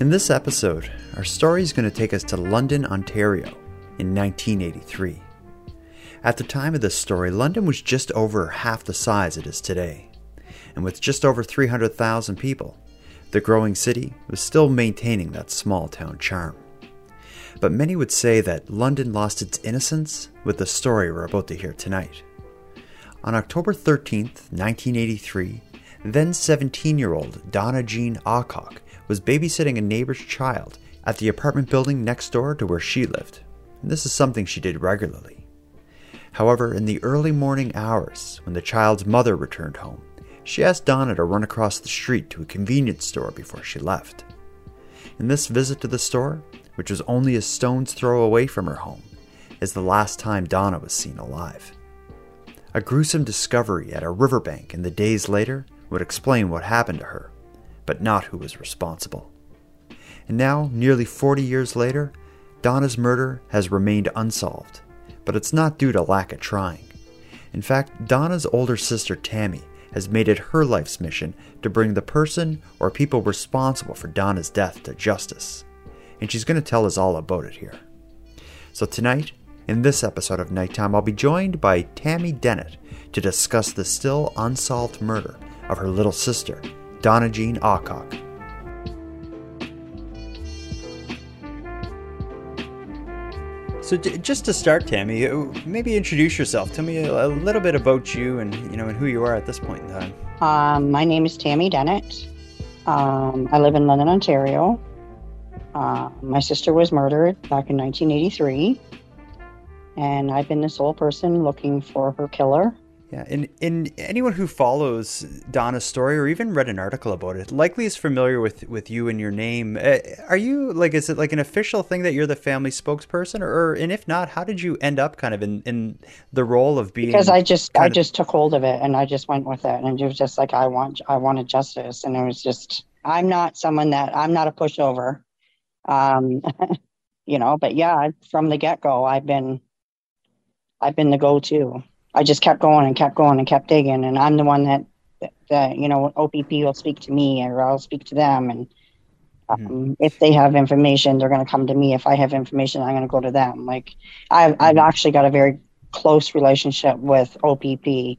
In this episode, our story is going to take us to London, Ontario in 1983. At the time of this story, London was just over half the size it is today. And with just over 300,000 people, the growing city was still maintaining that small town charm. But many would say that London lost its innocence with the story we're about to hear tonight. On October 13th, 1983, then 17 year old Donna Jean Awcock was babysitting a neighbor's child at the apartment building next door to where she lived. And this is something she did regularly. However, in the early morning hours, when the child's mother returned home, she asked Donna to run across the street to a convenience store before she left. In this visit to the store, which was only a stone's throw away from her home, is the last time Donna was seen alive. A gruesome discovery at a riverbank in the days later would explain what happened to her but not who was responsible. And now, nearly 40 years later, Donna's murder has remained unsolved, but it's not due to lack of trying. In fact, Donna's older sister Tammy has made it her life's mission to bring the person or people responsible for Donna's death to justice. And she's going to tell us all about it here. So, tonight, in this episode of Nighttime, I'll be joined by Tammy Dennett to discuss the still unsolved murder of her little sister Donna Jean Awcock. So, d- just to start, Tammy, uh, maybe introduce yourself. Tell me a, a, little bit about you and you know and who you are at this point in time. Um, my name is Tammy Dennett. Um, I live in London, Ontario. Uh, my sister was murdered back in 1983, and I've been the sole person looking for her killer. Yeah, and, and anyone who follows Donna's story or even read an article about it likely is familiar with, with you and your name. Uh, are you like, is it like an official thing that you're the family spokesperson, or, or and if not, how did you end up kind of in, in the role of being? Because I just I of... just took hold of it and I just went with it, and it was just like I want I wanted justice, and it was just I'm not someone that I'm not a pushover, um, you know. But yeah, from the get go, I've been I've been the go to. I just kept going and kept going and kept digging. And I'm the one that, that you know, OPP will speak to me or I'll speak to them. And um, mm-hmm. if they have information, they're going to come to me. If I have information, I'm going to go to them. Like I've. I've actually got a very close relationship with OPP.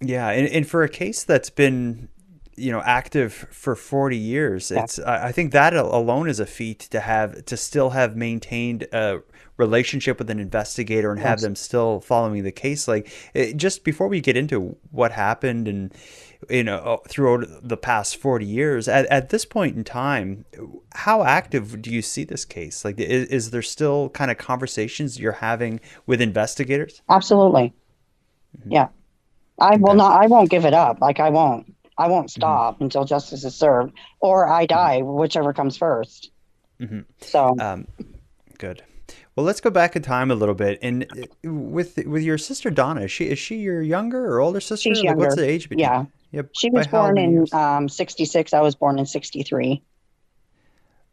Yeah. And, and for a case that's been, you know, active for 40 years, yeah. it's, I think that alone is a feat to have, to still have maintained a relationship with an investigator and have them still following the case like it, just before we get into what happened and you know uh, throughout the past 40 years at, at this point in time how active do you see this case like is, is there still kind of conversations you're having with investigators absolutely mm-hmm. yeah i okay. will not i won't give it up like i won't i won't mm-hmm. stop mm-hmm. until justice is served or i mm-hmm. die mm-hmm. whichever comes 1st mm-hmm. so um, good well, let's go back in time a little bit. And uh, with with your sister Donna, is she is she your younger or older sister? She's like, younger. What's the age between? Yeah. Yep. She was born in um, 66. I was born in 63.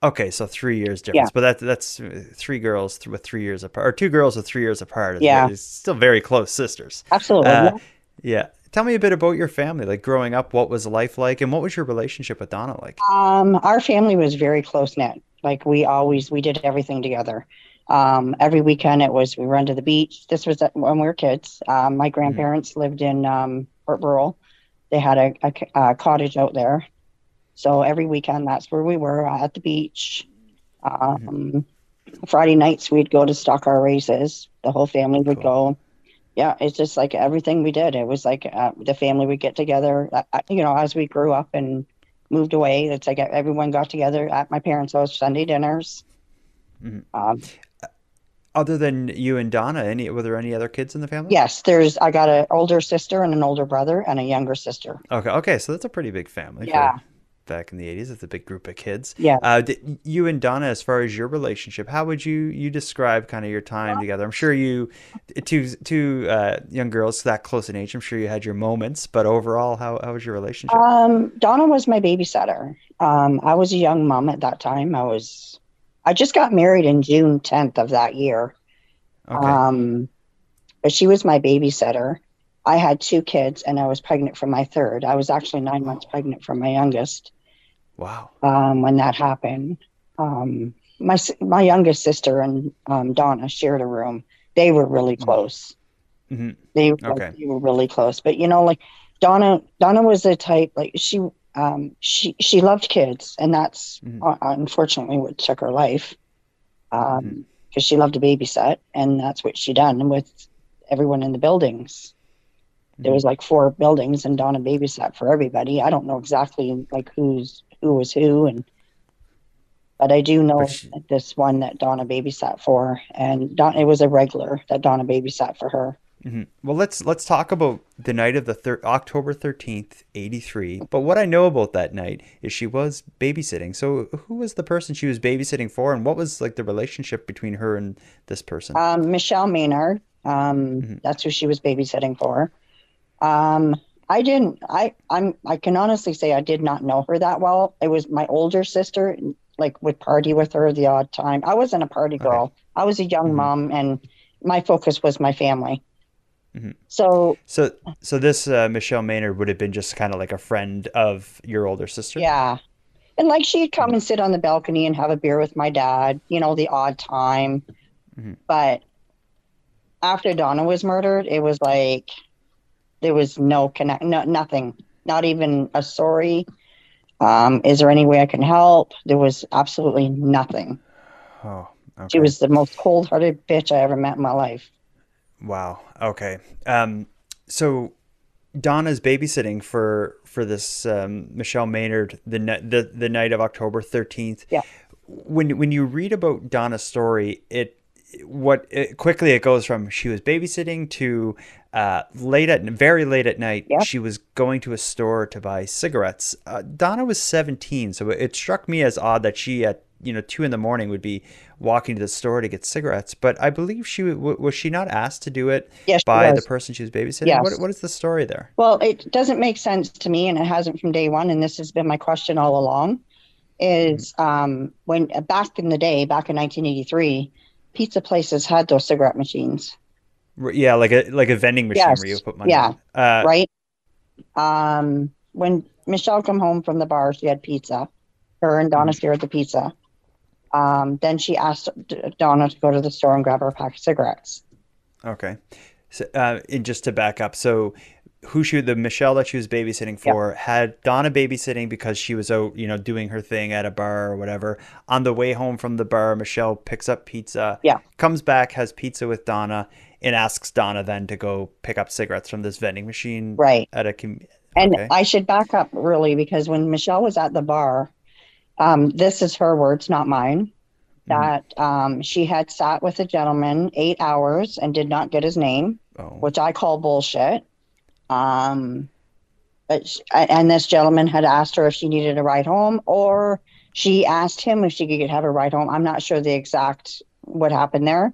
Okay, so three years difference, yeah. but that that's uh, three girls with three years apart, or two girls with three years apart. Yeah, it's still very close sisters. Absolutely. Uh, yeah. yeah. Tell me a bit about your family, like growing up. What was life like, and what was your relationship with Donna like? Um, our family was very close knit. Like we always we did everything together. Um, every weekend it was we run to the beach. This was when we were kids. Um, my mm-hmm. grandparents mm-hmm. lived in um, Port Burwell. They had a, a, a, cottage out there. So every weekend that's where we were uh, at the beach. Mm-hmm. Um, Friday nights we'd go to stock car races. The whole family would cool. go. Yeah, it's just like everything we did. It was like uh, the family would get together. Uh, uh you know, as we grew up and moved away, it's like everyone got together at my parents' house Sunday dinners. Mm-hmm. Um, other than you and Donna, any were there any other kids in the family? Yes, there's. I got an older sister and an older brother and a younger sister. Okay, okay, so that's a pretty big family. Yeah, back in the 80s. It's a big group of kids. Yeah. Uh, d- you and Donna, as far as your relationship, how would you you describe kind of your time together? I'm sure you, two two uh, young girls that close in age. I'm sure you had your moments, but overall, how how was your relationship? Um, Donna was my babysitter. Um, I was a young mom at that time. I was, I just got married in June 10th of that year. okay. Um, but she was my babysitter. I had two kids and I was pregnant for my third. I was actually nine months pregnant for my youngest wow. um, when that happened. Um, my my youngest sister and um, Donna shared a room. They were really close. hmm They, Okay. they were really close. But you know, like Donna, Donna was the type like she um, she she loved kids, and that's Mhm. uh, unfortunately what took her life. Um, Mhm. because she loved to babysit, and that's what she done with everyone in the buildings. There Mhm. was like four buildings, and Donna babysat for everybody. I don't know exactly like who's who was who, and but I do know she- this one that Donna babysat for, and Don, it was a regular that Donna babysat for her. Hmm Well, let's let's talk about the night of the thir- October thirteenth, eighty three. But what I know about that night is she was babysitting. So who was the person she was babysitting for, and what was like the relationship between her and this person? Um, Michelle Maynard, um, Mhm. that's who she was babysitting for. Um, I didn't. I I'm. I can honestly say I did not know her that well. It was my older sister, like would party with her the odd time. I wasn't a party Okay. girl. I was a young Mhm. mom, and my focus was my family. Mhm. So so so this uh, Michelle Maynard would have been just kind of like a friend of your older sister. yeah, and like she'd come and sit on the balcony and have a beer with my dad. You know, the odd time. Mhm. But after Donna was murdered, it was like there was no connect, no, nothing, not even a sorry. Um, is there any way I can help? There was absolutely nothing. Oh. Okay. She was the most cold-hearted bitch I ever met in my life. Wow. Okay. Um, so Donna's babysitting for for this um, Michelle Maynard the, the the night of October thirteenth. Yeah. When when you read about Donna's story, it what it, quickly it goes from she was babysitting to uh, late at very late at night. Yeah. She was going to a store to buy cigarettes. Uh, Donna was seventeen, so it struck me as odd that she at you know two in the morning would be walking to the store to get cigarettes. But I believe she w- was she not asked to do it Yes, by the person she was babysitting. Yes. What what is the story there? Well, it doesn't make sense to me, and it hasn't from day one. And this has been my question all along: is um, when back in the day, back in 1983, pizza places had those cigarette machines, Yeah, like a like a vending machine Yes. where you put money. Yeah. Uh, right? Um, when Michelle come home from the bar, she had pizza. Her and Donna shared the pizza. Um, then she asked Donna to go to the store and grab her pack of cigarettes. Okay. So, uh, and just to back up, so who she the Michelle that she was babysitting for had Donna babysitting because she was out, you know, doing her thing at a bar or whatever. On the way home from the bar, Michelle picks up pizza. Yeah. Comes back, has pizza with Donna, and asks Donna then to go pick up cigarettes from this vending machine. Right. At a com- And Okay. I should back up really because when Michelle was at the bar, um, this is her words, not mine, Mhm. that um, she had sat with a gentleman eight hours and did not get his name, Oh. which I call bullshit. Um, but sh and this gentleman had asked her if she needed a ride home, or she asked him if she could have a ride home. I'm not sure the exact what happened there,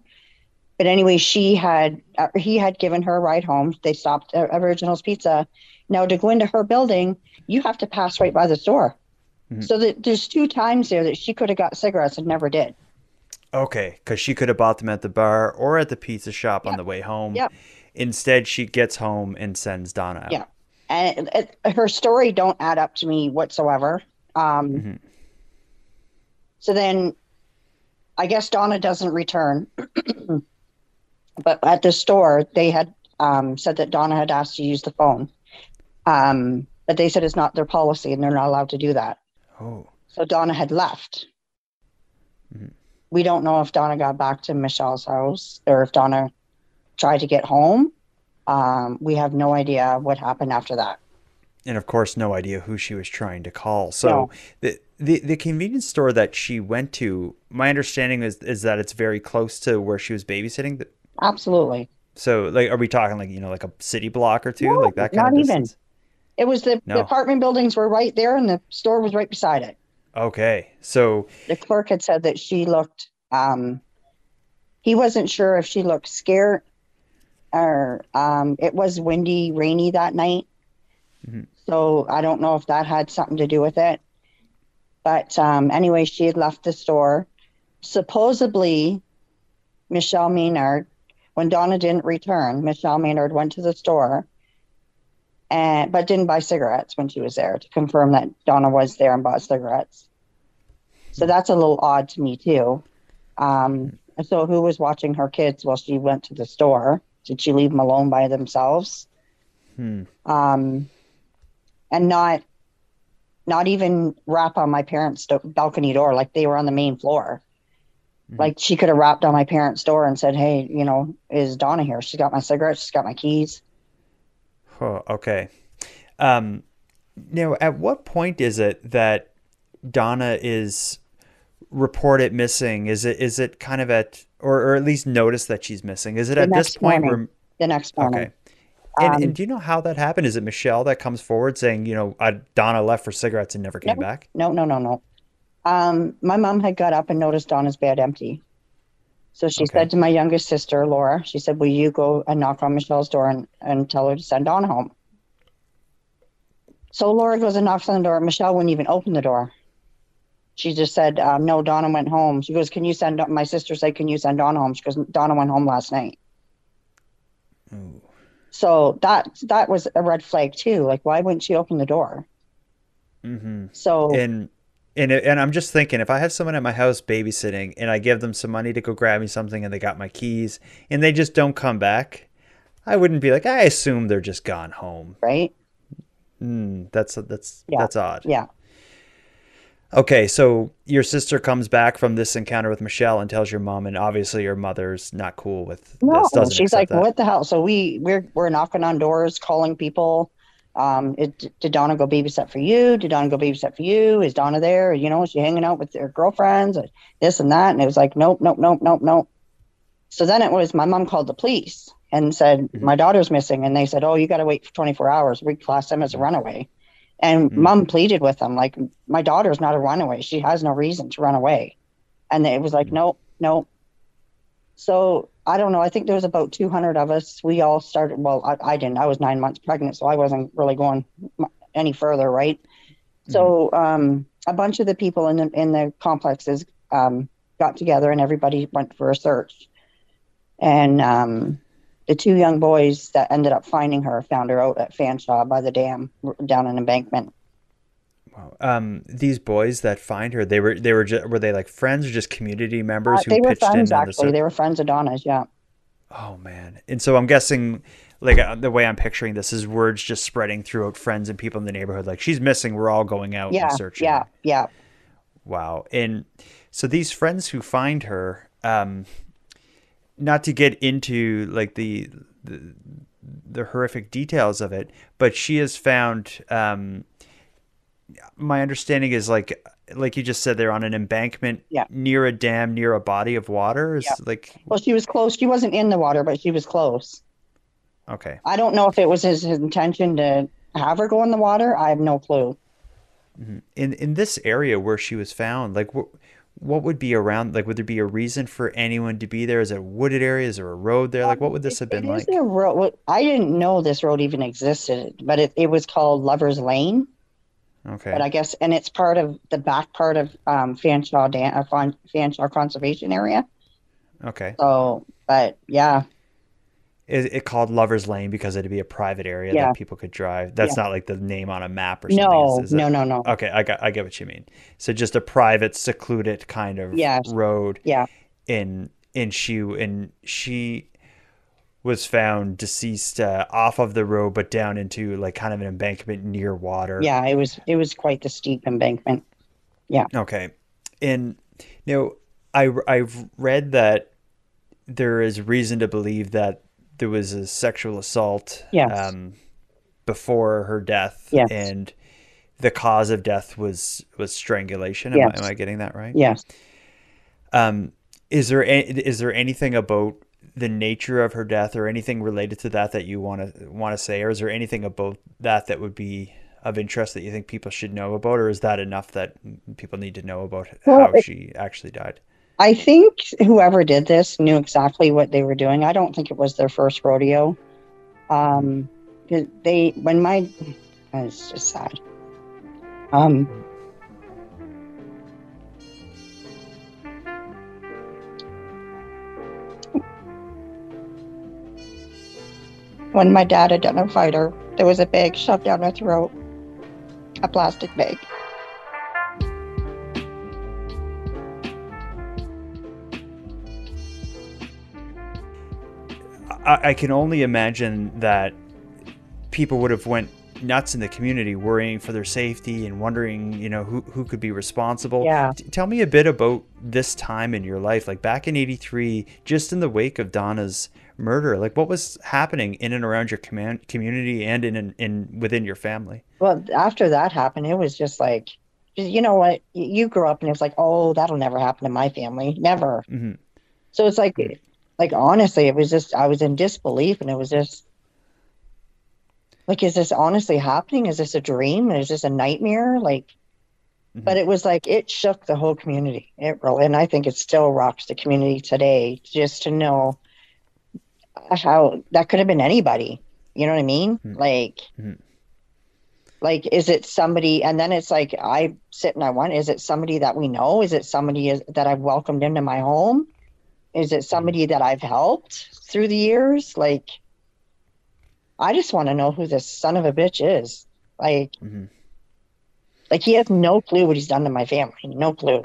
but anyway, she had uh, he had given her a ride home. They stopped at Originals Pizza. Now to go into her building, you have to pass right by the store. Mhm. So that there's two times there that she could have got cigarettes and never did. Okay, because she could have bought them at the bar or at the pizza shop on the way home. Yep. Instead, she gets home and sends Donna out. Yeah. and it, her story don't add up to me whatsoever. Um, Mhm. So then, I guess Donna doesn't return, but at the store they had um, said that Donna had asked to use the phone, um, but they said it's not their policy and they're not allowed to do that. Oh. So Donna had left. Mhm. We don't know if Donna got back to Michelle's house or if Donna tried to get home. Um, we have no idea what happened after that. and of course no idea who she was trying to call so No. the, the the convenience store that she went to my understanding is is that it's very close to where she was babysitting Absolutely. so like are we talking like you know like a city block or two No, like that kind not of even. distance It was the, No. the apartment buildings were right there, and the store was right beside it. Okay. So, The clerk had said that she looked. Um, he wasn't sure if she looked scared, or um, it was windy, rainy that night. Mhm. So I don't know if that had something to do with it. But um, anyway, she had left the store. Supposedly, Michelle Maynard, when Donna didn't return, Michelle Maynard went to the store and but didn't buy cigarettes when she was there to confirm that Donna was there and bought cigarettes. So that's a little odd to me too. Um, so who was watching her kids while she went to the store? Did she leave them alone by themselves? hmm. Um, and not not even rap on my parents' do- balcony door like they were on the main floor. Mhm. Like she could have rapped on my parents' door and said, "Hey, you know, is Donna here? She's got my cigarettes. She's got my keys." Oh, okay. Um, now, at what point is it that Donna is reported missing? Is it is it kind of at or, or at least notice that she's missing? Is it The at this point morning. The next where morning, okay? And, Um, and do you know how that happened? Is it Michelle that comes forward saying, you know, uh, Donna left for cigarettes and never came No. back? No, no, no, no. Um, my mom had got up and noticed Donna's bed empty. So she Okay. said to my youngest sister, Laura, she said, Will you go and knock on Michelle's door and, and tell her to send Donna home? So Laura goes and knocks on the door. Michelle wouldn't even open the door. She just said, um, No, Donna went home. She goes, Can you send my sister said, Can you send Donna home? She goes, Donna went home last night. Ooh. So that that was a red flag too. Like, why wouldn't she open the door? Mm-hmm. So And and it- and I'm just thinking, if I have someone at my house babysitting and I give them some money to go grab me something and they got my keys and they just don't come back, I wouldn't be like, I assume they're just gone home. right? Mm, that's that's Yeah. that's odd. Yeah. Okay, so your sister comes back from this encounter with Michelle and tells your mom, and obviously your mother's not cool with No, this. Doesn't she's like, that. what the hell? So we we're we're knocking on doors, calling people. Um, it, did Donna go babysit for you? Did Donna go babysit for you? Is Donna there? You know, is she hanging out with her girlfriends? Or this and that. And it was like, nope, nope, nope, nope, nope. So then it was my mom called the police and said Mhm. my daughter's missing, and they said, oh, you got to wait for 24 hours. We class them as a runaway. And Mhm. mom pleaded with them like, my daughter's not a runaway. She has no reason to run away. And it was like, Mhm. nope, nope. So I don't know. I think there was about 200 of us. We all started. Well, I, I didn't. I was nine months pregnant, so I wasn't really going any further, right? So um, a bunch of the people in the in the complexes um, got together, and everybody went for a search. And um, the two young boys that ended up finding her found her out at Fanshawe by the dam down an embankment. Wow. Um, these boys that find her, they were they were just, were they like friends or just community members Uh, who they were pitched in friends, the actually. They were friends of Donna's. Yeah. Oh man! And so I'm guessing, like uh, the way I'm picturing this is words just spreading throughout friends and people in the neighborhood. Like she's missing. We're all going out Yeah. and searching. Yeah. Yeah. Wow. And so these friends who find her, um, not to get into like the, the the horrific details of it, but she has found. Um, my understanding is like like you just said, they're on an embankment Yeah. near a dam, near a body of water. Is Yeah. like Well, she was close. She wasn't in the water, but she was close. okay. I don't know if it was his, his intention to have her go in the water. I have no clue. Mm-hmm. in in this area where she was found like what what would be around like would there be a reason for anyone to be there is it a wooded area is there a road there like what would this have been It like is a road. I didn't know this road even existed, but it, it was called Lover's Lane. Okay But I guess, and it's part of the back part of um, Fanshawe Dam, uh, Fan- Fanshawe Conservation Area. okay So, but yeah, is it called lovers lane because it'd be a private area Yeah. that people could drive that's Yeah. not like the name on a map or something no, is, is no, no, no. okay i got i get what you mean so just a private secluded kind of Yes. road Yeah, in in she and she was found deceased uh, off of the road but down into like kind of an embankment near water yeah. It was it was quite the steep embankment. Yeah. Okay. And you know, I I've read that there is reason to believe that there was a sexual assault Yes. um, before her death, Yes. and the cause of death was was strangulation. Am, Yes. I, am I getting that right? Yes. Um, is there a, is there anything about the nature of her death or anything related to that that you want to want to say, or is there anything about that that would be of interest that you think people should know about, or is that enough that people need to know about Well, how she actually died? I think whoever did this knew exactly what they were doing. I don't think it was their first rodeo. Um, they when my it's just sad. Um, when my dad identified her, fighter, there was a bag shoved down her throat, a plastic bag. I, I can only imagine that people would have went nuts in the community worrying for their safety and wondering you know who, who could be responsible Yeah. T- tell me a bit about this time in your life like back in 83 just in the wake of donna's murder like what was happening in and around your command, community and in, in in within your family Well, after that happened, it was just like, you know what? You grew up and it's like, oh, that'll never happen in my family. Never. Mhm. So it's like, like honestly, it was just, I was in disbelief and it was just like, is this honestly happening? Is this a dream? Is this a nightmare? Like, but it was like, it shook the whole community. It really, and I think it still rocks the community today just to know how that could have been anybody. You know what I mean? Mhm. Like, Mhm. like is it somebody and then it's like i sit and i wonder is it somebody that we know is it somebody is, that i've welcomed into my home is it somebody that i've helped through the years like i just want to know who this son of a bitch is like mm-hmm. like he has no clue what he's done to my family no clue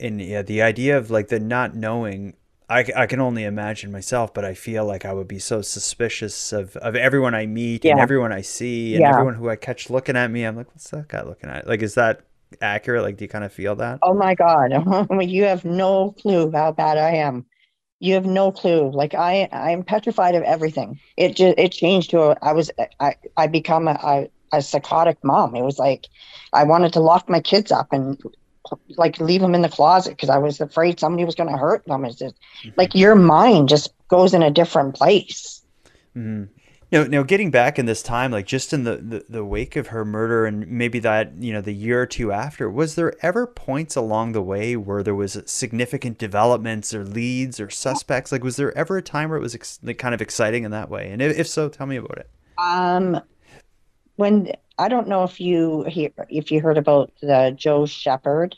and yeah the idea of like the not knowing I, I can only imagine myself but i feel like i would be so suspicious of, of everyone i meet and everyone i see and Yeah. everyone who i catch looking at me. I'm like what's that guy looking at? Like is that accurate? Like do you kind of feel that? Oh my god. You have no clue how bad i am. You have no clue. Like i i'm petrified of everything. It just it changed to a, i was i i become a, a, a psychotic mom. It was like i wanted to lock my kids up and like leave them in the closet because i was afraid somebody was going to hurt them it's just like your mind just goes in a different place hmm Now, now, getting back in this time, like just in the, the, the wake of her murder and maybe that, you know, the year or two after, was there ever points along the way where there was significant developments or leads or suspects? Like, was there ever a time where it was ex- like kind of exciting in that way? And if, if so, tell me about it. um when i don't know if you hear if you heard about the joe shepard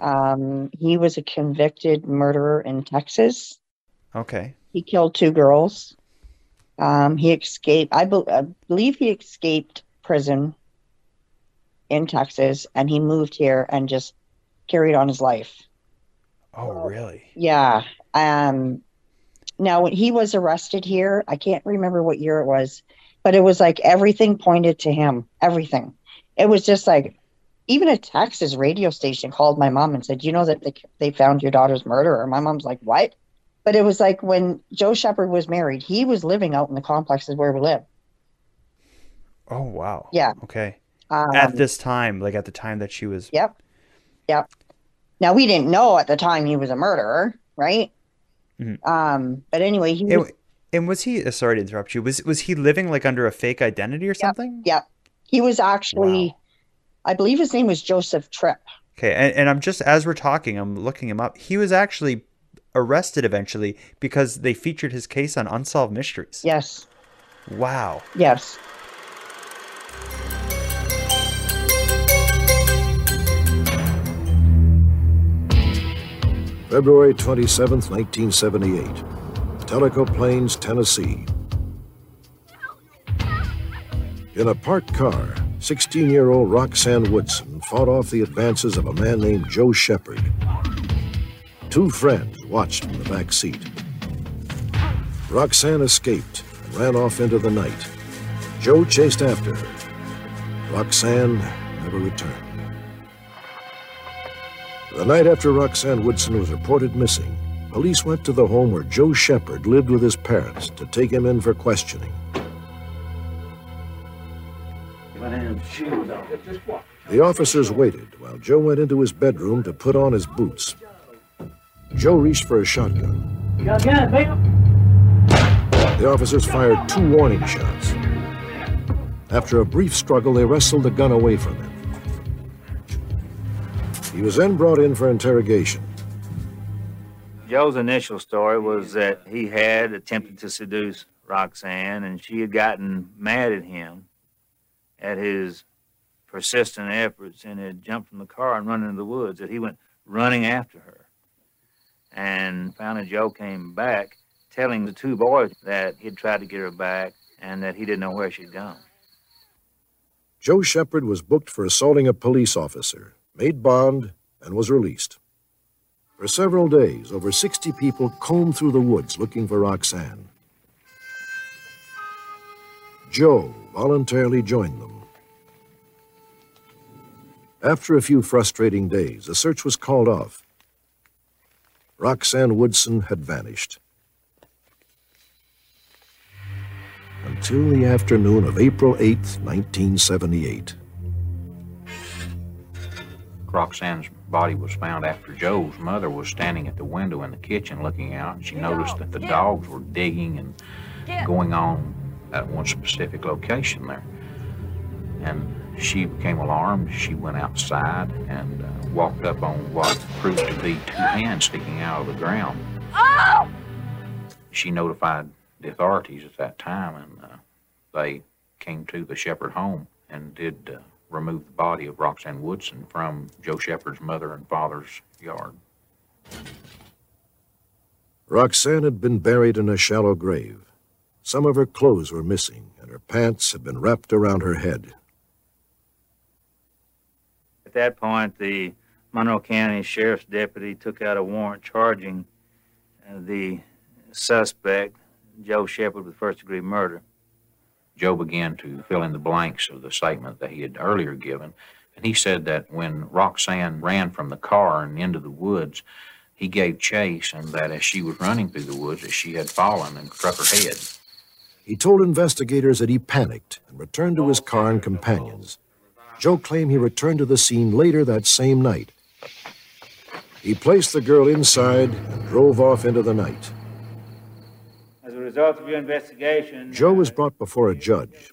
um he was a convicted murderer in texas Okay. He killed two girls. Um, he escaped. I, bel I believe he escaped prison in Texas, and he moved here and just carried on his life. Oh, really? Yeah. Um. Now, when he was arrested here, I can't remember what year it was, but it was like everything pointed to him. Everything. It was just like, even a Texas radio station called my mom and said, "You know that they they found your daughter's murderer." My mom's like, "What?" But it was like when Joe Shepard was married, he was living out in the complexes where we live. Oh, wow. Yeah. Okay. Um, at this time, like at the time that she was. Yep. Yep. Now we didn't know at the time he was a murderer, right? Mhm. Um, but anyway, he was, And, and was he? uh, Sorry to interrupt you. Was was he living like under a fake identity or something? Yep. he was actually, Wow. I believe his name was Joseph Tripp. Okay, and, and I'm just as we're talking, I'm looking him up. He was actually arrested eventually because they featured his case on Unsolved Mysteries. Yes. Wow. Yes. February 27, 1978. Tellico Plains, Tennessee. In a parked car, 16 year old Roxanne Woodson fought off the advances of a man named Joe Shepard. Two friends watched from the back seat. Roxanne escaped and ran off into the night. Joe chased after her. Roxanne never returned. The night after Roxanne Woodson was reported missing, police went to the home where Joe Shepard lived with his parents to take him in for questioning. The officers waited while Joe went into his bedroom to put on his boots. Joe reached for a shotgun. You got a gun, Bill? The officers fired two warning shots. After a brief struggle, they wrestled the gun away from him. He was then brought in for interrogation. Joe's initial story was that he had attempted to seduce Roxanne, and she had gotten mad at him at his persistent efforts and had jumped from the car and run into the woods, that he went running after her. And finally, Joe came back telling the two boys that he'd tried to get her back and that he didn't know where she'd gone. Joe Shepard was booked for assaulting a police officer, made bond, and was released. For several days, over 60 people combed through the woods looking for Roxanne. Joe voluntarily joined them. After a few frustrating days, the search was called off. Roxanne Woodson had vanished. Until the afternoon of April 8, 1978. Roxanne's body was found after Joe's mother was standing at the window in the kitchen looking out, and she noticed that the dogs were digging and going on at one specific location there. And she became alarmed. She went outside and uh, walked up on what proved to be two hands sticking out of the ground. She notified the authorities at that time, and uh, they came to the Shepherd home and did uh, remove the body of Roxanne Woodson from Joe Shepard's mother and father's yard. Roxanne had been buried in a shallow grave. Some of her clothes were missing, and her pants had been wrapped around her head. At that point, the Monroe County Sheriff's deputy took out a warrant charging uh, the suspect, Joe Shepard, with first degree murder. Joe began to fill in the blanks of the statement that he had earlier given, and he said that when Roxanne ran from the car and into the woods, he gave chase, and that as she was running through the woods, that she had fallen and struck her head. He told investigators that he panicked and returned to his car and companions. Joe claimed he returned to the scene later that same night. He placed the girl inside and drove off into the night. As a result of your investigation, Joe was brought before a judge.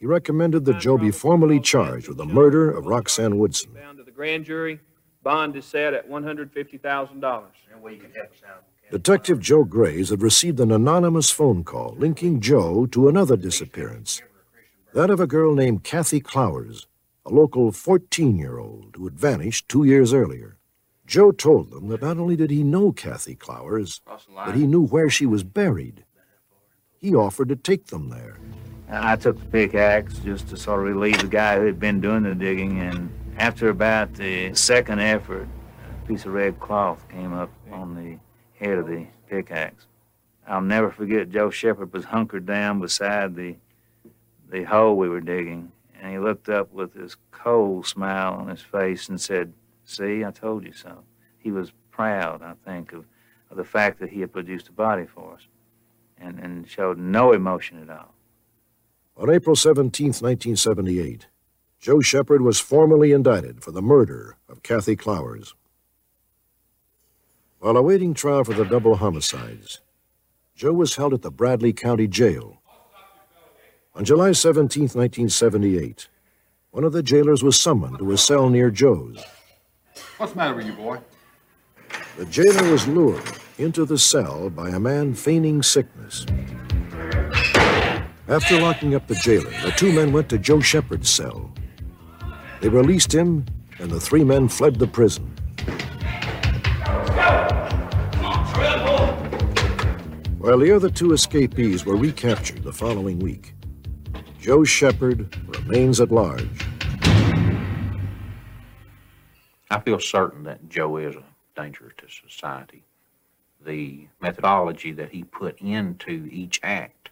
He recommended that Joe be formally charged with the murder of Roxanne Woodson. Down to the grand jury, bond is set at $150,000. Detective Joe Graves had received an anonymous phone call linking Joe to another disappearance that of a girl named Kathy Clowers, a local 14 year old who had vanished two years earlier. Joe told them that not only did he know Kathy Clowers, but he knew where she was buried. He offered to take them there. I took the pickaxe just to sort of relieve the guy who had been doing the digging, and after about the second effort, a piece of red cloth came up on the head of the pickaxe. I'll never forget Joe Shepard was hunkered down beside the the hole we were digging, and he looked up with this cold smile on his face and said, "See, I told you so." He was proud, I think, of, of the fact that he had produced a body for us, and, and showed no emotion at all. On April 17, 1978, Joe Shepard was formally indicted for the murder of Kathy Clowers. While awaiting trial for the double homicides, Joe was held at the Bradley County Jail. On July 17, 1978, one of the jailers was summoned to a cell near Joe's. What's the matter with you, boy? The jailer was lured into the cell by a man feigning sickness. After locking up the jailer, the two men went to Joe Shepard's cell. They released him, and the three men fled the prison. While the other two escapees were recaptured the following week, Joe Shepard remains at large. I feel certain that Joe is a danger to society. The methodology that he put into each act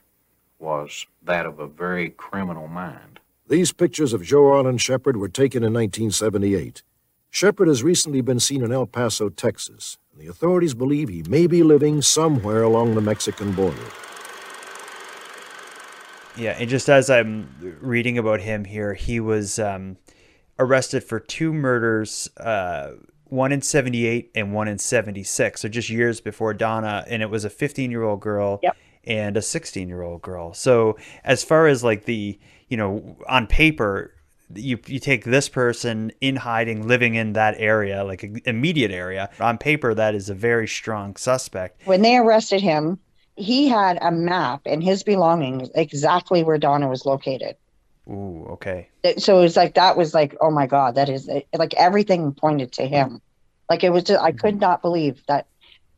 was that of a very criminal mind. These pictures of Joe Arlen Shepard were taken in 1978. Shepard has recently been seen in El Paso, Texas, and the authorities believe he may be living somewhere along the Mexican border. Yeah, and just as I'm reading about him here, he was um, arrested for two murders uh, one in 78 and one in 76. So just years before Donna. And it was a 15 year old girl Yep. and a 16 year old girl. So as far as like the, you know, on paper, you, you take this person in hiding, living in that area, like immediate area. On paper, that is a very strong suspect. When they arrested him, he had a map and his belongings exactly where Donna was located. Ooh, okay. So it was like that was like, oh my god, that is it. like everything pointed to him. Like it was, just, I could mm-hmm. not believe that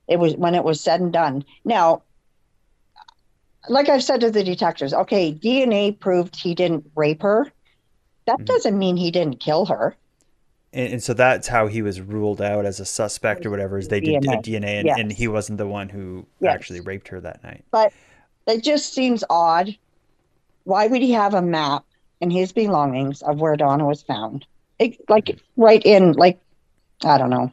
it was when it was said and done. Now, like I've said to the detectives, okay, DNA proved he didn't rape her. That mm-hmm. doesn't mean he didn't kill her. And, and so that's how he was ruled out as a suspect or whatever. Is they did DNA. a DNA, and, and he wasn't the one who Yes. actually raped her that night. But it just seems odd. Why would he have a map and his belongings of where Donna was found? It, like right in, like I don't know.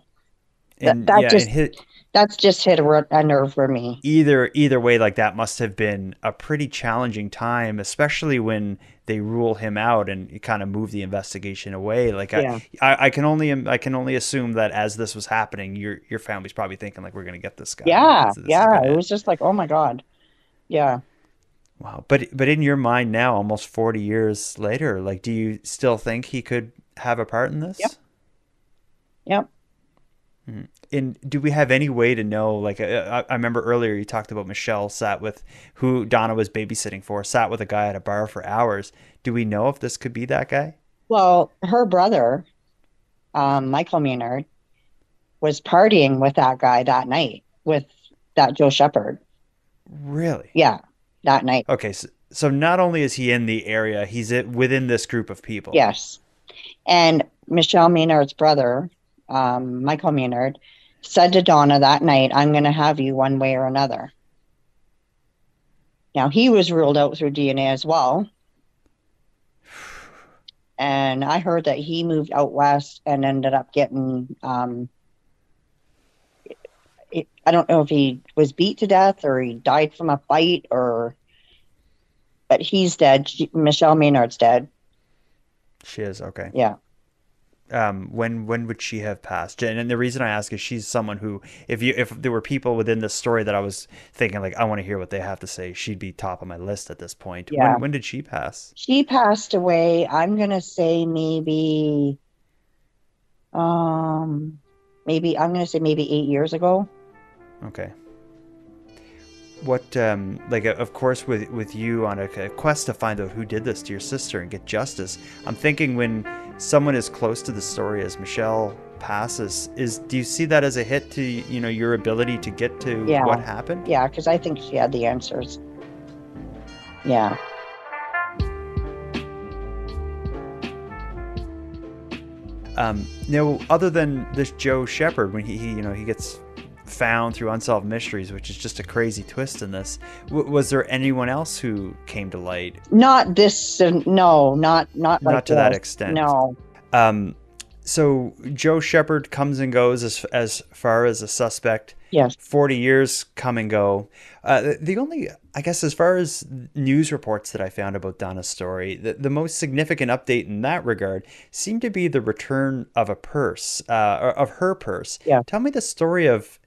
That- And that yeah, just- hit, That's just hit a, a nerve for me. either either way, like that must have been a pretty challenging time, especially when they rule him out and kind of move the investigation away. Like Yeah. I, I, I can only I can only assume that as this was happening, your your family's probably thinking like we're gonna get this guy. Yeah, This- yeah. It was just like, oh my god. Yeah. Wow. But but in your mind now, almost forty years later, like, do you still think he could have a part in this? Yep. Yep. And do we have any way to know? Like, uh, I, I remember earlier you talked about Michelle sat with who Donna was babysitting for, sat with a guy at a bar for hours. Do we know if this could be that guy? Well, her brother, um, Michael Maynard, was partying with that guy that night with that Joe Shepard. Really? Yeah, that night. Okay. So, so not only is he in the area, he's it within this group of people. Yes. And Michelle Maynard's brother, um, Michael Maynard, said to Donna that night, I'm going to have you one way or another. Now, he was ruled out through DNA as well. And I heard that he moved out west and ended up getting, um, it, I don't know if he was beat to death or he died from a fight or, but he's dead. She, Michelle Maynard's dead. She is okay. Yeah. um, when when would she have passed? And, and the reason I ask is she's someone who, if you if there were people within this story that I was thinking like I want to hear what they have to say, she'd be top of my list at this point. Yeah. When when did she pass? She passed away, I'm gonna say maybe um maybe I'm gonna say maybe eight years ago. Okay. What um like of course with with you on a, a quest to find out who did this to your sister and get justice. I'm thinking when someone as close to the story as Michelle passes is do you see that as a hit to you know your ability to get to Yeah. what happened? Yeah, because I think she had the answers. Yeah. Um, now, other than this Joe Shepard, when he, he you know he gets found through unsolved mysteries, which is just a crazy twist in this, w- was there anyone else who came to light? Not this uh, no, not not like Not to that extent. No. Um, so Joe Shepard comes and goes as as far as a suspect. Yes. Forty years come and go. Uh, the, the only, I guess, as far as news reports that I found about Donna's story, the, the most significant update in that regard seemed to be the return of a purse, uh, of her purse. Yeah. Tell me the story of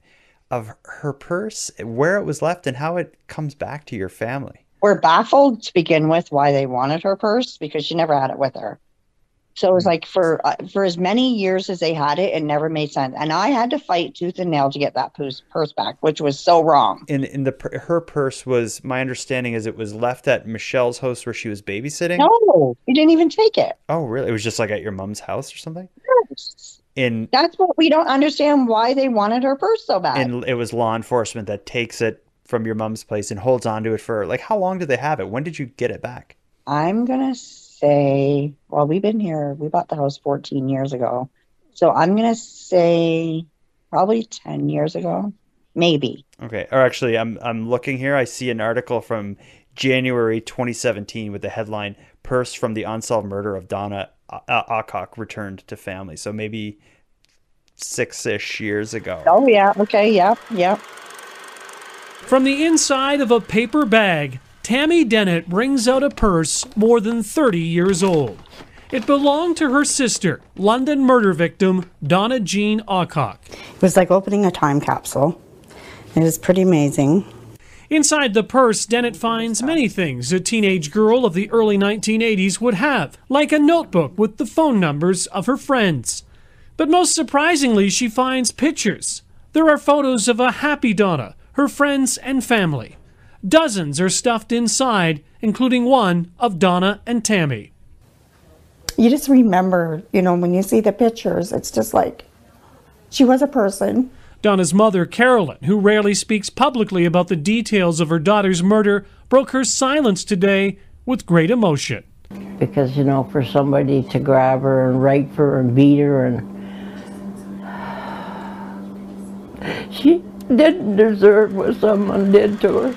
of her purse, where it was left, and how it comes back to your family. We're baffled to begin with why they wanted her purse because she never had it with her. So it was like for uh, for as many years as they had it, it never made sense. And I had to fight tooth and nail to get that purse, purse back, which was so wrong. In in the her purse was my understanding is it was left at Michelle's house where she was babysitting. No, he didn't even take it. Oh, really? It was just like at your mom's house or something. In That's what we don't understand why they wanted her purse so bad. and it was law enforcement that takes it from your mom's place and holds on to it for like how long did they have it? When did you get it back? I'm gonna say, well, we've been here. We bought the house 14 years ago, so I'm gonna say probably 10 years ago, maybe. Okay. Or actually, I'm I'm looking here. I see an article from January 2017 with the headline "Purse from the Unsolved Murder of Donna A- A- Returned to Family." So maybe six-ish years ago. Oh yeah, okay, yeah, yeah. From the inside of a paper bag, Tammy Dennett brings out a purse more than 30 years old. It belonged to her sister, London murder victim Donna Jean Awcock. It was like opening a time capsule. It was pretty amazing. Inside the purse, Dennett finds many things a teenage girl of the early 1980s would have, like a notebook with the phone numbers of her friends. But most surprisingly, she finds pictures. There are photos of a happy Donna, her friends, and family. Dozens are stuffed inside, including one of Donna and Tammy. You just remember, you know, when you see the pictures, it's just like she was a person. Donna's mother, Carolyn, who rarely speaks publicly about the details of her daughter's murder, broke her silence today with great emotion. Because, you know, for somebody to grab her and rape her and beat her and. She didn't deserve what someone did to her.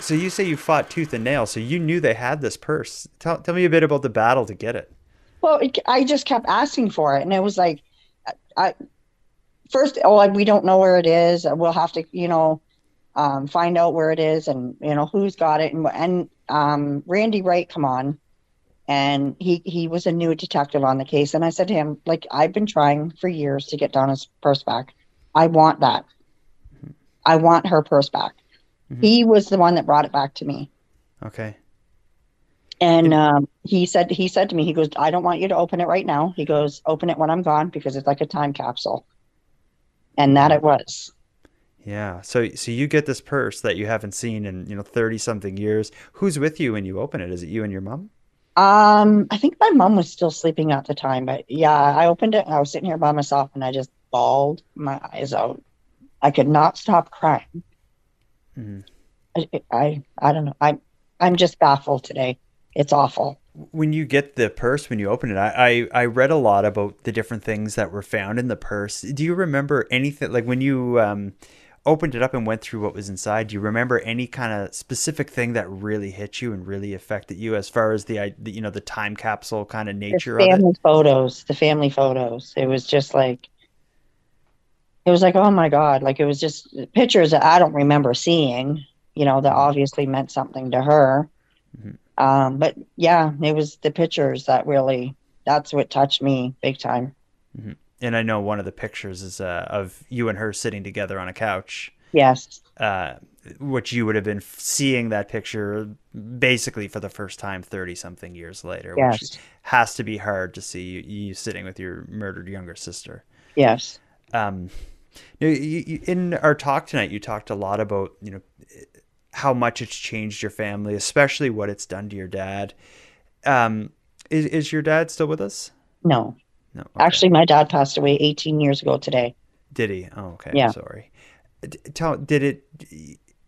So you say you fought tooth and nail, so you knew they had this purse. Tell, tell me a bit about the battle to get it. Well, I just kept asking for it, and it was like, I first, oh, we don't know where it is. We'll have to, you know, um, find out where it is, and you know who's got it. And and um, Randy Wright come on, and he he was a new detective on the case, and I said to him, like, I've been trying for years to get Donna's purse back. I want that. I want her purse back. Mm-hmm. He was the one that brought it back to me. Okay. And um, he said he said to me, he goes, I don't want you to open it right now. He goes, open it when I'm gone because it's like a time capsule. And that it was. Yeah. So so you get this purse that you haven't seen in, you know, 30 something years. Who's with you when you open it? Is it you and your mom? Um, I think my mom was still sleeping at the time, but yeah, I opened it I was sitting here by myself and I just bawled my eyes out. I could not stop crying. Mm-hmm. I, I I don't know. I I'm just baffled today. It's awful. When you get the purse, when you open it, I, I, I read a lot about the different things that were found in the purse. Do you remember anything like when you um, opened it up and went through what was inside? Do you remember any kind of specific thing that really hit you and really affected you as far as the, the you know the time capsule kind of nature the family of it? Photos, the family photos. It was just like it was like oh my god, like it was just pictures that I don't remember seeing. You know that obviously meant something to her. Mm-hmm. Um, but yeah, it was the pictures that really that's what touched me big time. Mm-hmm. And I know one of the pictures is uh, of you and her sitting together on a couch. Yes. Uh, which you would have been seeing that picture basically for the first time 30 something years later, yes. which has to be hard to see you, you sitting with your murdered younger sister. Yes. Um, you, you, in our talk tonight, you talked a lot about, you know, how much it's changed your family, especially what it's done to your dad. Um, is, is your dad still with us? No. No. Okay. Actually, my dad passed away 18 years ago today. Did he? Oh, okay. Yeah. Sorry. Tell, did it,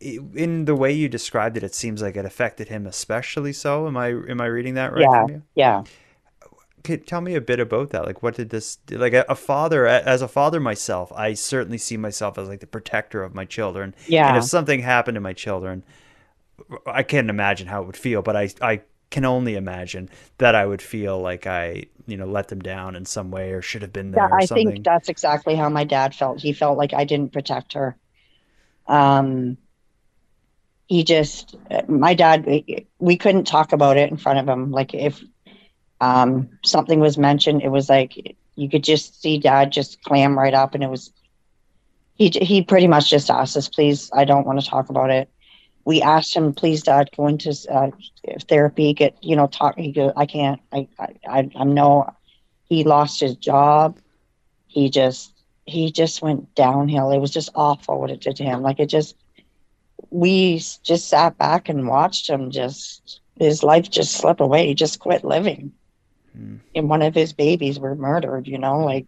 in the way you described it, it seems like it affected him especially so. Am I, am I reading that right yeah, from you? Yeah. Could tell me a bit about that. Like, what did this, like a, father, as a father myself, I certainly see myself as like the protector of my children. Yeah. And if something happened to my children, I can't imagine how it would feel, but I, I can only imagine that I would feel like I, you know, let them down in some way or should have been there. Yeah, I something. think that's exactly how my dad felt. He felt like I didn't protect her. Um, he just, my dad, we couldn't talk about it in front of him. Like if um, something was mentioned, it was like you could just see dad just clam right up, and it was. He he pretty much just asked us, please, I don't want to talk about it we asked him, please, Dad, go into uh, therapy, get, you know, talk. He go, I can't, I, I, I know he lost his job. He just, he just went downhill. It was just awful what it did to him. Like it just, we just sat back and watched him just, his life just slip away. He just quit living. Hmm. And one of his babies were murdered, you know, like,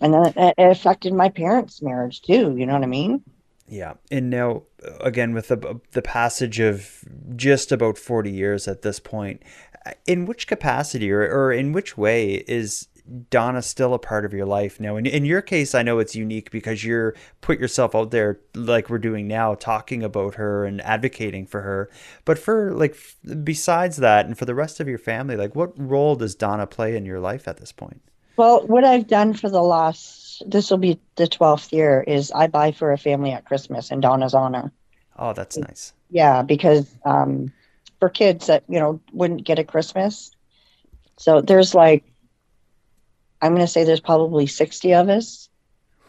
and then it, it affected my parents' marriage too. You know what I mean? Yeah, and now again with the the passage of just about forty years at this point, in which capacity or, or in which way is Donna still a part of your life now? In, in your case, I know it's unique because you're put yourself out there like we're doing now, talking about her and advocating for her. But for like besides that, and for the rest of your family, like what role does Donna play in your life at this point? Well, what I've done for the last this will be the 12th year is I buy for a family at Christmas in Donna's honor. Oh, that's nice. Yeah, because um, for kids that you know wouldn't get a Christmas. So there's like, I'm going to say there's probably 60 of us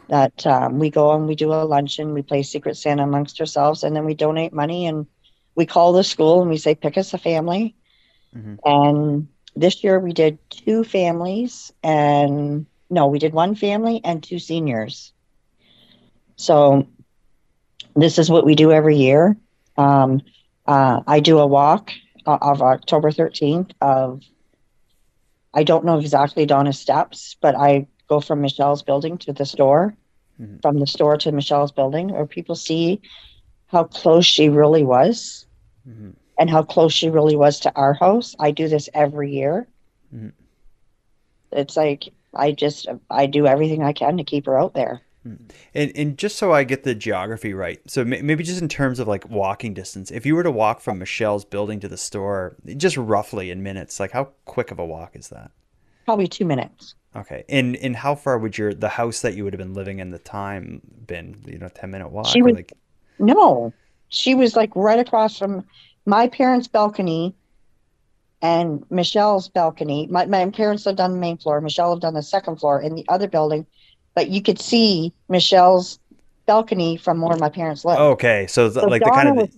that um, we go and we do a luncheon, we play Secret Santa amongst ourselves, and then we donate money and we call the school and we say, pick us a family. Mm-hmm. And this year we did two families, and no, we did one family and two seniors. So this is what we do every year. Um, uh, I do a walk uh, of October 13th of, I don't know exactly Donna's steps, but I go from Michelle's building to the store, Mhm. from the store to Michelle's building, or people see how close she really was Mhm. and how close she really was to our house. I do this every year. Mhm. It's like I just I do everything I can to keep her out there. Mm. And, and just so I get the geography right, so maybe just in terms of like walking distance, if you were to walk from Michelle's building to the store, just roughly in minutes, like how quick of a walk is that? Probably two minutes. Okay, and and how far would your the house that you would have been living in the time been? You know, ten minute walk. She was like no, she was like right across from my parents' balcony and Michelle's balcony. My my parents lived on the main floor. Michelle lived on the second floor in the other building, but you could see Michelle's balcony from where my parents lived. okay, so, So like the kind of was,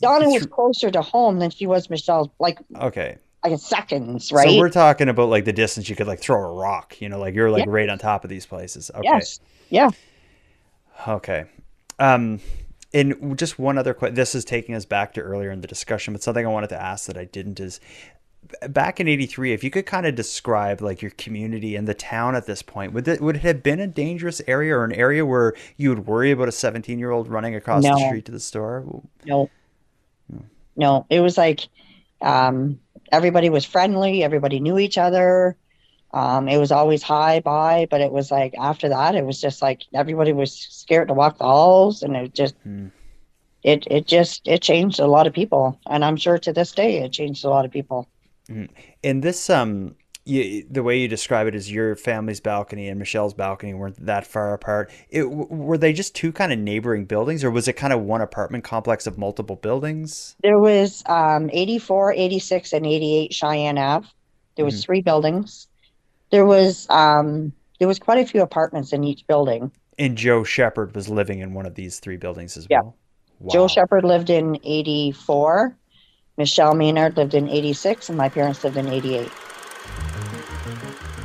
Donna was closer to home than she was Michelle's, like okay. like in seconds, right? So we're talking about like the distance you could like throw a rock. You know, like you're like Yeah. right on top of these places. Okay. Yes. Yeah. Okay. Um, and just one other question. This is taking us back to earlier in the discussion, but something I wanted to ask that I didn't is back in 83 if you could kind of describe like your community and the town at this point would it would it have been a dangerous area or an area where you would worry about a 17 year old running across the street to the store No. No, it was like um, everybody was friendly, everybody knew each other. Um, it was always hi, bye, but it was like after that, it was just like everybody was scared to walk the halls, and it just, it it just it changed a lot of people, and I'm sure to this day it changed a lot of people. Mhm. And this, um, you, the way you describe it is your family's balcony and Michelle's balcony weren't that far apart. It, were they just two kind of neighboring buildings, or was it kind of one apartment complex of multiple buildings? There was um, 84, 86, and 88 Cheyenne Ave. There was Mhm. three buildings. There was um, there was quite a few apartments in each building. And Joe Shepard was living in one of these three buildings as Yeah. well. Joe Shepard lived in 84. Michelle Maynard lived in 86, and my parents lived in 88.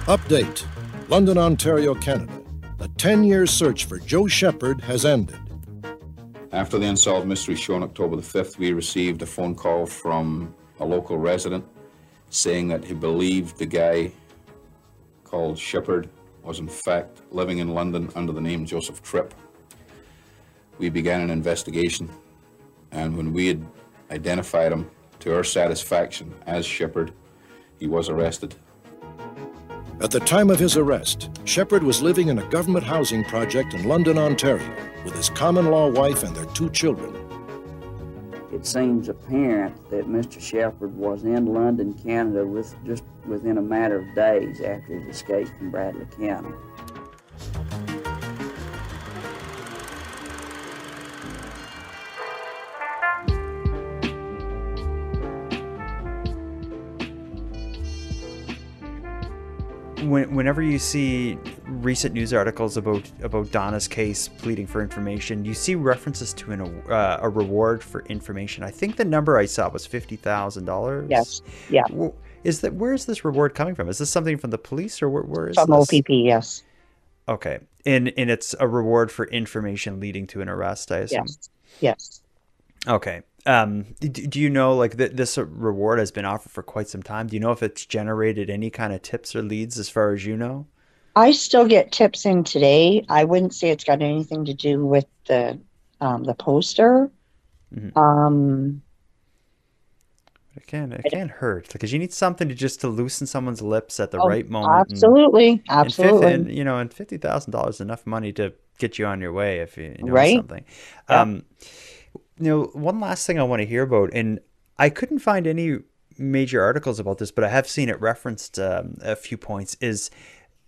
Update London, Ontario, Canada. The 10 year search for Joe Shepard has ended. After the unsolved mystery show on October the 5th, we received a phone call from a local resident saying that he believed the guy called Shepard was in fact living in London under the name Joseph Tripp. We began an investigation, and when we had identified him to our satisfaction as Shepard, he was arrested. At the time of his arrest, Shepard was living in a government housing project in London, Ontario, with his common law wife and their two children. It seems apparent that Mr. Shepard was in London, Canada, with just within a matter of days after his escape from Bradley County. When, whenever you see recent news articles about about Donna's case pleading for information, you see references to an, uh, a reward for information. I think the number I saw was fifty thousand dollars. Yes. Yeah. Is that where is this reward coming from? Is this something from the police or where, where is From this? OPP, yes. Okay, and and it's a reward for information leading to an arrest. I assume. Yes. Yes. Okay. Um, do you know like th- this reward has been offered for quite some time? Do you know if it's generated any kind of tips or leads as far as you know? I still get tips in today. I wouldn't say it's got anything to do with the um, the poster. Mhm. Um, It can it can hurt because you need something to just to loosen someone's lips at the Oh, right moment. absolutely, and absolutely. And, you know, and fifty thousand dollars is enough money to get you on your way if you, you know Right. something. Yeah. Um, you know, one last thing I want to hear about, and I couldn't find any major articles about this, but I have seen it referenced um, a few points. Is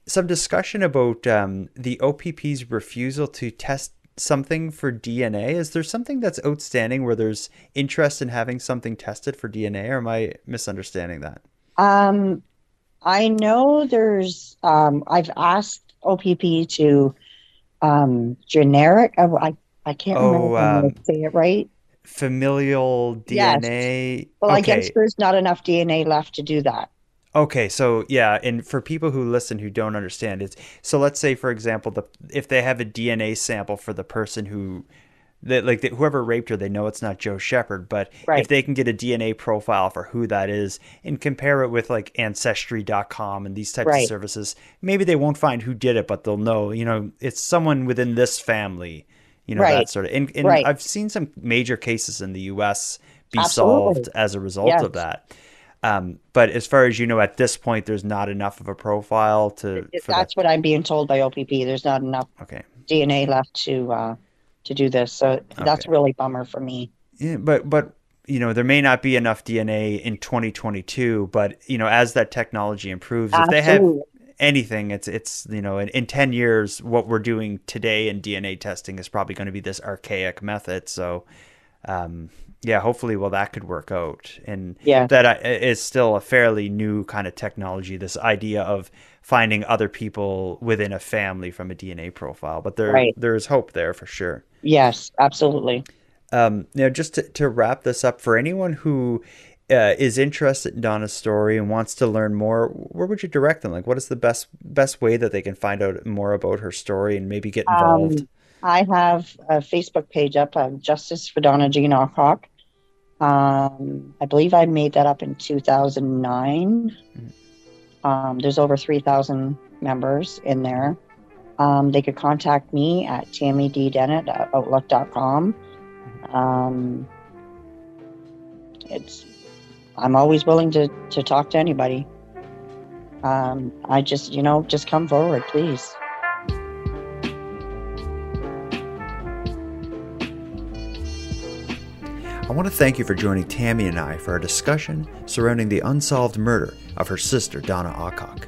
some discussion about um, the OPP's refusal to test something for DNA? Is there something that's outstanding where there's interest in having something tested for DNA, or am I misunderstanding that? Um, I know there's. Um, I've asked OPP to um, generic. I, I, can't remember Oh, if I'm um, say it right. Familial DNA. Yes. Well, I guess there's not enough DNA left to do that. Okay, so yeah, and for people who listen who don't understand it, so let's say for example, the if they have a DNA sample for the person who that like that whoever raped her, they know it's not Joe Shepard, but Right. if they can get a DNA profile for who that is and compare it with like ancestry.com and these types Right. of services, maybe they won't find who did it, but they'll know, you know, it's someone within this family, you know, that sort of. And, and Right. I've seen some major cases in the US be Absolutely. solved as a result Yes. of that. Um, but as far as you know, at this point, there's not enough of a profile to. For that. That's what I'm being told by OPP. There's not enough Okay. DNA left to uh, to do this. So that's Okay. really bummer for me. Yeah, but but you know there may not be enough DNA in 2022, but you know as that technology improves, if they have Absolutely. Anything, it's it's you know in, in 10 years, what we're doing today in DNA testing is probably going to be this archaic method. So. Um, yeah, hopefully, well, that could work out, and Yeah. that is still a fairly new kind of technology. This idea of finding other people within a family from a DNA profile, but there Right. there is hope there for sure. Yes, absolutely. Um, now, just to, to wrap this up, for anyone who uh, is interested in Donna's story and wants to learn more, where would you direct them? Like, what is the best best way that they can find out more about her story and maybe get involved? Um, I have a Facebook page up, Justice for Donna Jean Awcock. Um, I believe I made that up in 2009. Um, there's over 3,000 members in there. Um, they could contact me at Tammy D. Dennett at Outlook.com. Um, it's, I'm always willing to, to talk to anybody. Um, I just, you know, just come forward, please. I want to thank you for joining Tammy and I for our discussion surrounding the unsolved murder of her sister, Donna Awcock.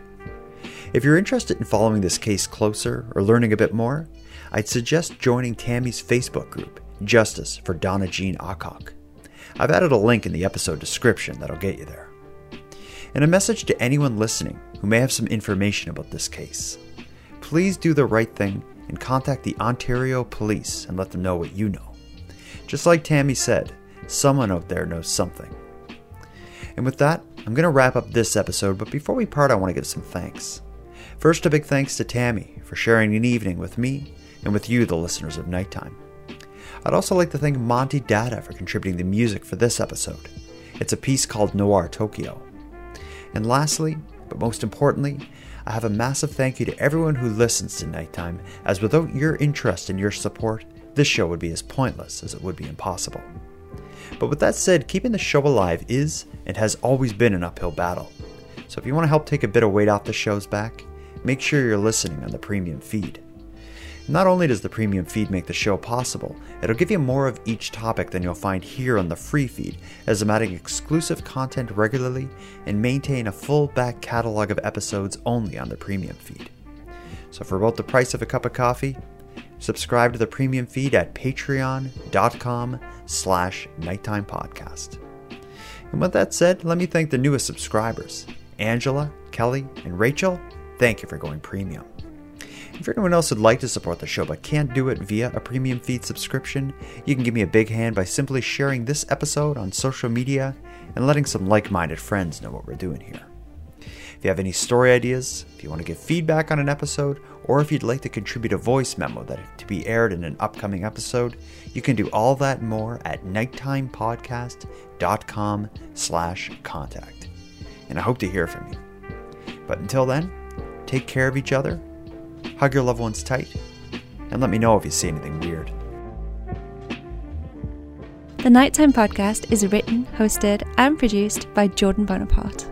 If you're interested in following this case closer or learning a bit more, I'd suggest joining Tammy's Facebook group, Justice for Donna Jean Awcock. I've added a link in the episode description that'll get you there. And a message to anyone listening who may have some information about this case. Please do the right thing and contact the Ontario Police and let them know what you know. Just like Tammy said, someone out there knows something. And with that, I'm going to wrap up this episode, but before we part, I want to give some thanks. First, a big thanks to Tammy for sharing an evening with me and with you, the listeners of Nighttime. I'd also like to thank Monty Data for contributing the music for this episode. It's a piece called Noir Tokyo. And lastly, but most importantly, I have a massive thank you to everyone who listens to Nighttime, as without your interest and your support, this show would be as pointless as it would be impossible. But with that said, keeping the show alive is and has always been an uphill battle. So if you want to help take a bit of weight off the show's back, make sure you're listening on the premium feed. Not only does the premium feed make the show possible, it'll give you more of each topic than you'll find here on the free feed, as I'm adding exclusive content regularly and maintain a full back catalog of episodes only on the premium feed. So for about the price of a cup of coffee, subscribe to the premium feed at patreon.com slash nighttime podcast. And with that said, let me thank the newest subscribers, Angela, Kelly, and Rachel. Thank you for going premium. If anyone else would like to support the show but can't do it via a premium feed subscription, you can give me a big hand by simply sharing this episode on social media and letting some like minded friends know what we're doing here. If you have any story ideas, if you want to give feedback on an episode, or if you'd like to contribute a voice memo that to be aired in an upcoming episode, you can do all that more at nighttimepodcast.com slash contact. And I hope to hear from you. But until then, take care of each other, hug your loved ones tight, and let me know if you see anything weird. The Nighttime Podcast is written, hosted, and produced by Jordan Bonaparte.